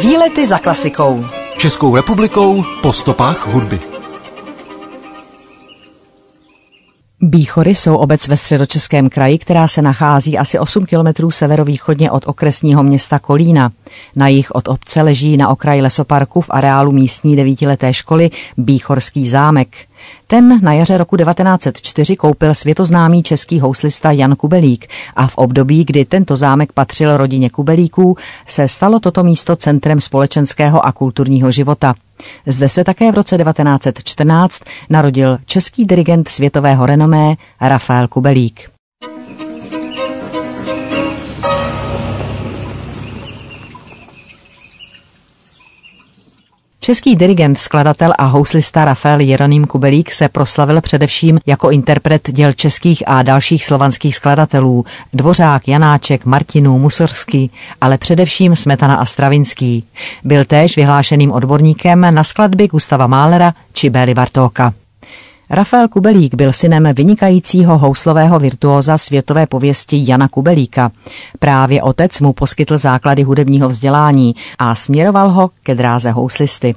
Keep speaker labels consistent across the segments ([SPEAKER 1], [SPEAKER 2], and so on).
[SPEAKER 1] Výlety za klasikou.
[SPEAKER 2] Českou republikou po stopách hudby.
[SPEAKER 1] Bíchory jsou obec ve středočeském kraji, která se nachází asi 8 kilometrů severovýchodně od okresního města Kolína. Na jich od obce leží na okraji lesoparku v areálu místní devítileté školy Bíchorský zámek. Ten na jaře roku 1904 koupil světoznámý český houslista Jan Kubelík a v období, kdy tento zámek patřil rodině Kubelíků, se stalo toto místo centrem společenského a kulturního života. Zde se také v roce 1914 narodil český dirigent světového renomé Rafael Kubelík. Český dirigent, skladatel a houslista Rafael Jeroným Kubelík se proslavil především jako interpret děl českých a dalších slovanských skladatelů Dvořák, Janáček, Martinů, Musorský, ale především Smetana a Stravinský. Byl též vyhlášeným odborníkem na skladby Gustava Málera či Bély Bartóka. Rafael Kubelík byl synem vynikajícího houslového virtuóza světové pověsti Jana Kubelíka. Právě otec mu poskytl základy hudebního vzdělání a směroval ho ke dráze houslisty.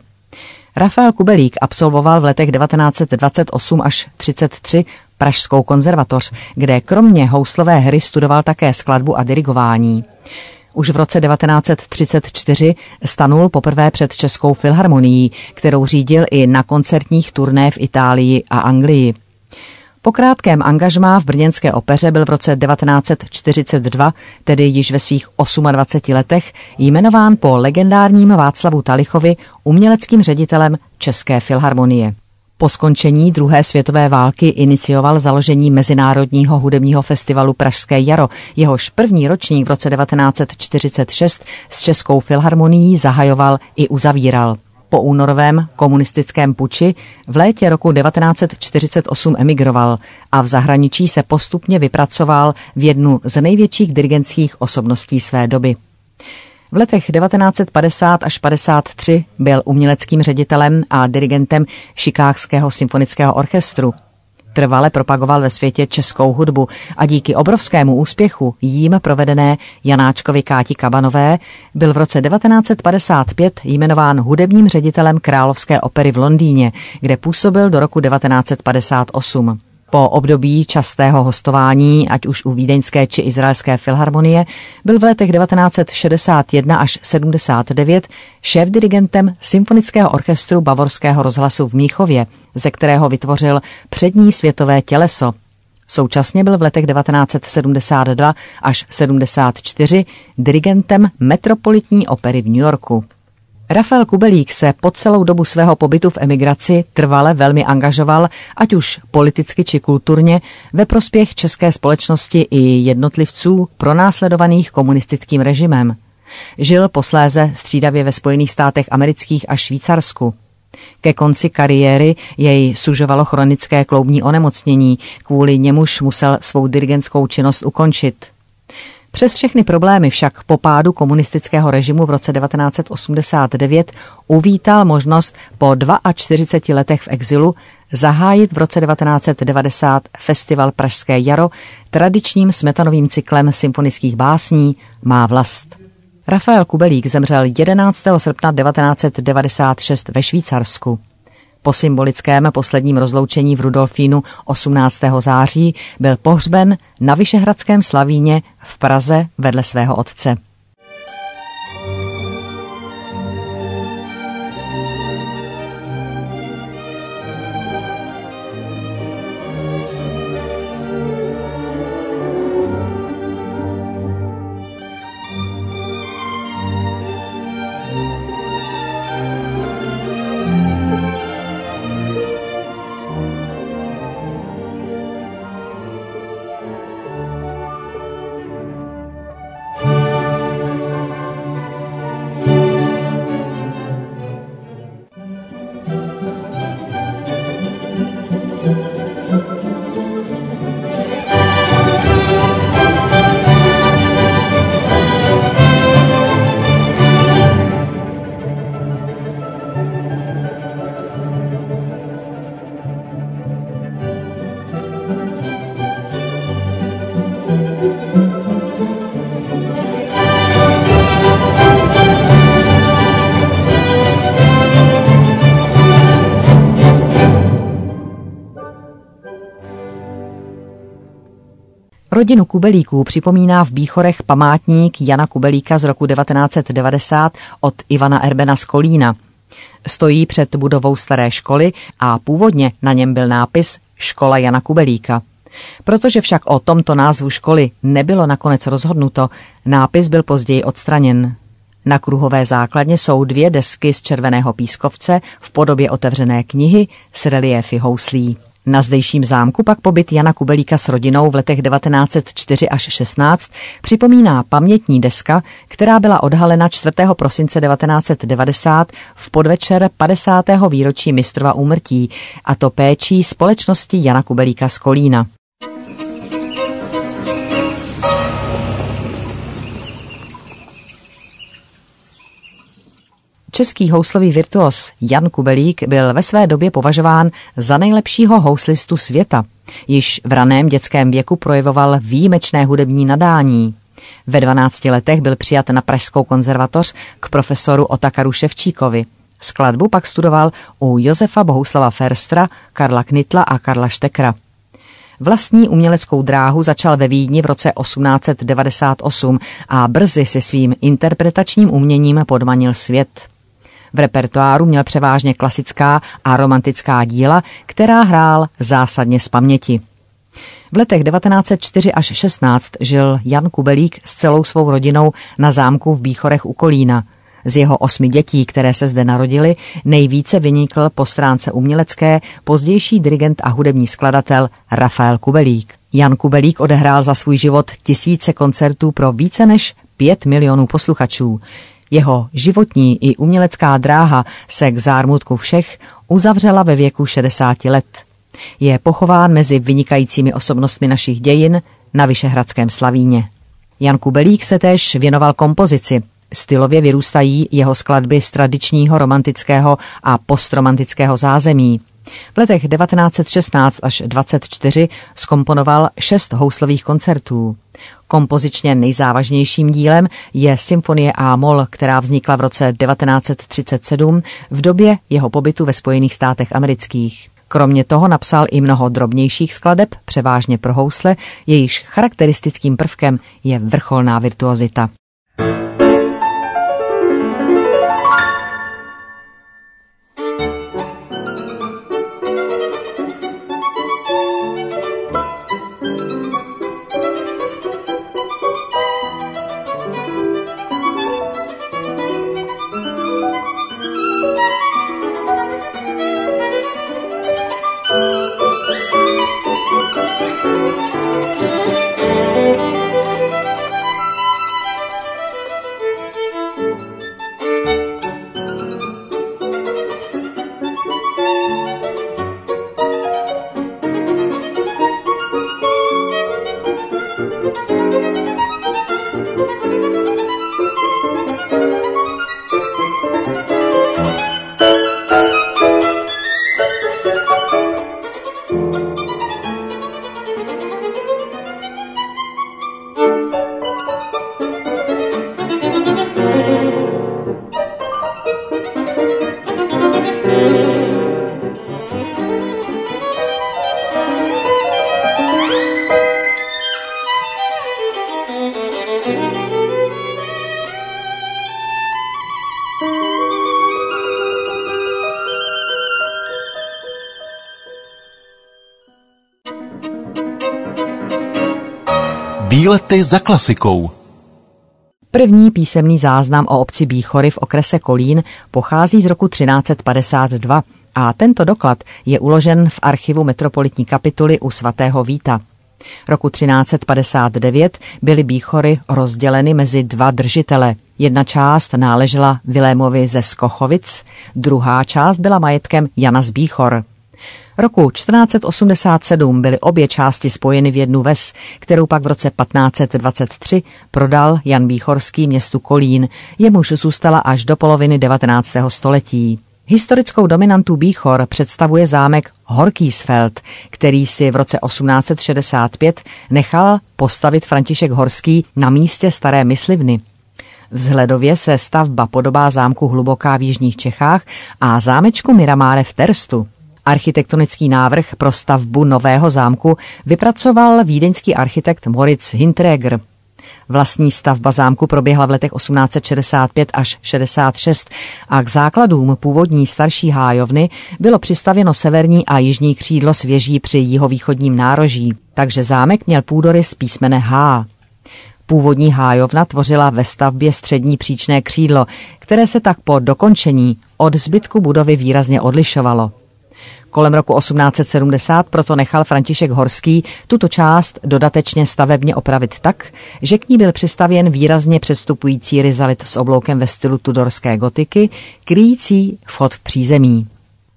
[SPEAKER 1] Rafael Kubelík absolvoval v letech 1928 až 33 Pražskou konzervatoř, kde kromě houslové hry studoval také skladbu a dirigování. Už v roce 1934 stanul poprvé před Českou filharmonií, kterou řídil i na koncertních turné v Itálii a Anglii. Po krátkém angažmá v brněnské opeře byl v roce 1942, tedy již ve svých 28 letech, jmenován po legendárním Václavu Talichovi uměleckým ředitelem České filharmonie. Po skončení druhé světové války inicioval založení Mezinárodního hudebního festivalu Pražské jaro. Jehož první ročník v roce 1946 s Českou filharmonií zahajoval i uzavíral. Po únorovém komunistickém puči v létě roku 1948 emigroval a v zahraničí se postupně vypracoval v jednu z největších dirigentských osobností své doby. V letech 1950 až 53 byl uměleckým ředitelem a dirigentem Šikákského symfonického orchestru. Trvale propagoval ve světě českou hudbu a díky obrovskému úspěchu jím provedené Janáčkovi Káti Kabanové byl v roce 1955 jmenován hudebním ředitelem Královské opery v Londýně, kde působil do roku 1958. Po období častého hostování, ať už u Vídeňské či Izraelské filharmonie, byl v letech 1961 až 79 šéf-dirigentem Symfonického orchestru Bavorského rozhlasu v Míchově, ze kterého vytvořil přední světové těleso. Současně byl v letech 1972 až 74 dirigentem Metropolitní opery v New Yorku. Rafael Kubelík se po celou dobu svého pobytu v emigraci trvale velmi angažoval, ať už politicky či kulturně, ve prospěch české společnosti i jednotlivců pronásledovaných komunistickým režimem. Žil posléze střídavě ve Spojených státech amerických a Švýcarsku. Ke konci kariéry jej sužovalo chronické kloubní onemocnění, kvůli němuž musel svou dirigentskou činnost ukončit – přes všechny problémy však po pádu komunistického režimu v roce 1989 uvítal možnost po 42 letech v exilu zahájit v roce 1990 festival Pražské jaro tradičním smetanovým cyklem symfonických básní Má vlast. Rafael Kubelík zemřel 11. srpna 1996 ve Švýcarsku. Po symbolickém posledním rozloučení v Rudolfínu 18. září byl pohřben na Vyšehradském Slavíně v Praze vedle svého otce. Rodinu Kubelíků připomíná v Bíchorech památník Jana Kubelíka z roku 1990 od Ivana Erbena z Kolína. Stojí před budovou staré školy a původně na něm byl nápis Škola Jana Kubelíka. Protože však o tomto názvu školy nebylo nakonec rozhodnuto, nápis byl později odstraněn. Na kruhové základně jsou dvě desky z červeného pískovce v podobě otevřené knihy s reliéfy houslí. Na zdejším zámku pak pobyt Jana Kubelíka s rodinou v letech 1904 až 16 připomíná pamětní deska, která byla odhalena 4. prosince 1990 v podvečer 50. výročí mistrova úmrtí, a to péčí společnosti Jana Kubelíka z Kolína. Český houslový virtuos Jan Kubelík byl ve své době považován za nejlepšího houslistu světa. Již v raném dětském věku projevoval výjimečné hudební nadání. Ve 12 letech byl přijat na Pražskou konzervatoř k profesoru Otakaru Ševčíkovi. Skladbu pak studoval u Josefa Bohuslava Ferstra, Karla Knitla a Karla Štekra. Vlastní uměleckou dráhu začal ve Vídni v roce 1898 a brzy se svým interpretačním uměním podmanil svět. V repertoáru měl převážně klasická a romantická díla, která hrál zásadně z paměti. V letech 1904 až 16 žil Jan Kubelík s celou svou rodinou na zámku v Bíchorech u Kolína. Z jeho osmi dětí, které se zde narodily, nejvíce vynikl po stránce umělecké pozdější dirigent a hudební skladatel Rafael Kubelík. Jan Kubelík odehrál za svůj život tisíce koncertů pro více než pět milionů posluchačů. Jeho životní i umělecká dráha se k zármutku všech uzavřela ve věku 60 let. Je pochován mezi vynikajícími osobnostmi našich dějin na Vyšehradském Slavíně. Jan Kubelík se též věnoval kompozici. Stylově vyrůstají jeho skladby z tradičního romantického a postromantického zázemí. V letech 1916 až 24 skomponoval šest houslových koncertů. Kompozičně nejzávažnějším dílem je Symfonie A-moll, která vznikla v roce 1937 v době jeho pobytu ve Spojených státech amerických. Kromě toho napsal i mnoho drobnějších skladeb, převážně pro housle, jejichž charakteristickým prvkem je vrcholná virtuozita.
[SPEAKER 2] Výlety za klasikou.
[SPEAKER 1] První písemný záznam o obci Bíchory v okrese Kolín pochází z roku 1352 a tento doklad je uložen v archivu metropolitní kapituly u svatého Víta. Roku 1359 byly Bíchory rozděleny mezi dva držitele. Jedna část náležela Vilémovi ze Skochovic, druhá část byla majetkem Jana z Bíchor. Roku 1487 byly obě části spojeny v jednu ves, kterou pak v roce 1523 prodal Jan Bíchorský městu Kolín, jemuž zůstala až do poloviny 19. století. Historickou dominantu Bíchor představuje zámek Horkýsfeld, který si v roce 1865 nechal postavit František Horský na místě staré myslivny. Vzhledově se stavba podobá zámku Hluboká v jižních Čechách a zámečku Miramáre v Terstu. Architektonický návrh pro stavbu nového zámku vypracoval vídeňský architekt Moritz Hintreger. Vlastní stavba zámku proběhla v letech 1865 až 66 a k základům původní starší hájovny bylo přistavěno severní a jižní křídlo s věží při jihovýchodním nároží, takže zámek měl půdorys písmene H. Původní hájovna tvořila ve stavbě střední příčné křídlo, které se tak po dokončení od zbytku budovy výrazně odlišovalo. Kolem roku 1870 proto nechal František Horský tuto část dodatečně stavebně opravit tak, že k ní byl přistavěn výrazně předstupující rizalit s obloukem ve stylu tudorské gotiky, kryjící vchod v přízemí.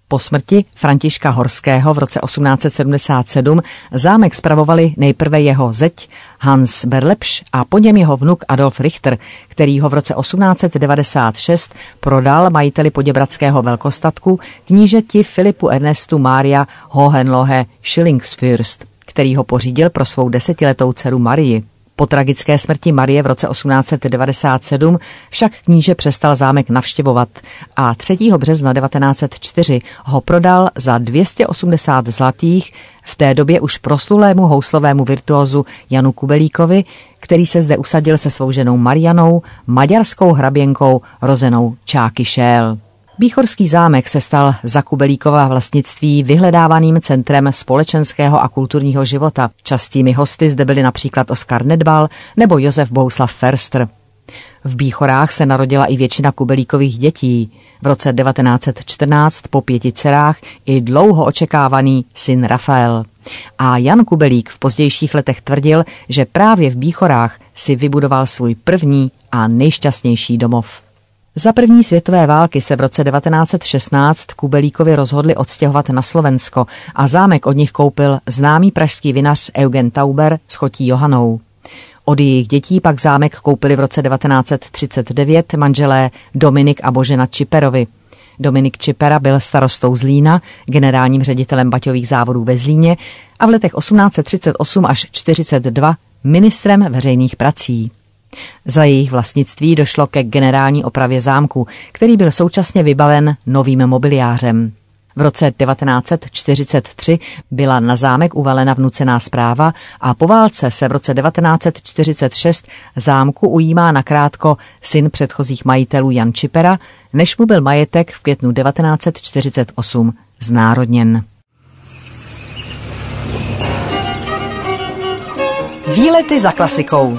[SPEAKER 1] Po smrti Františka Horského v roce 1877 zámek spravovali nejprve jeho zeď Hans Berlepš a po něm jeho vnuk Adolf Richter, který ho v roce 1896 prodal majiteli poděbradského velkostatku knížeti Filipu Ernestu Maria Hohenlohe Schillingsfürst, který ho pořídil pro svou desetiletou dceru Marii. Po tragické smrti Marie v roce 1897 však kníže přestal zámek navštěvovat a 3. března 1904 ho prodal za 280 zlatých v té době už proslulému houslovému virtuózu Janu Kubelíkovi, který se zde usadil se svou ženou Marianou, maďarskou hraběnkou rozenou Čáky Šél. Bíchorský zámek se stal za Kubelíkova vlastnictví vyhledávaným centrem společenského a kulturního života. Častými hosty zde byli například Oskar Nedbal nebo Josef Bouslav Ferstr. V Bíchorách se narodila i většina Kubelíkových dětí. V roce 1914 po pěti dcerách i dlouho očekávaný syn Rafael. A Jan Kubelík v pozdějších letech tvrdil, že právě v Bíchorách si vybudoval svůj první a nejšťastnější domov. Za první světové války se v roce 1916 Kubelíkovi rozhodli odstěhovat na Slovensko a zámek od nich koupil známý pražský vinař Eugen Tauber s chotí Johanou. Od jejich dětí pak zámek koupili v roce 1939 manželé Dominik a Božena Čiperovi. Dominik Čipera byl starostou Zlína, generálním ředitelem baťových závodů ve Zlíně a v letech 1838 až 42 ministrem veřejných prací. Za jejich vlastnictví došlo ke generální opravě zámku, který byl současně vybaven novým mobiliářem. V roce 1943 byla na zámek uvalena vnucená zpráva a po válce se v roce 1946 zámku ujímá nakrátko syn předchozích majitelů Jan Čipera, než mu byl majetek v květnu 1948 znárodněn.
[SPEAKER 2] Výlety za klasikou.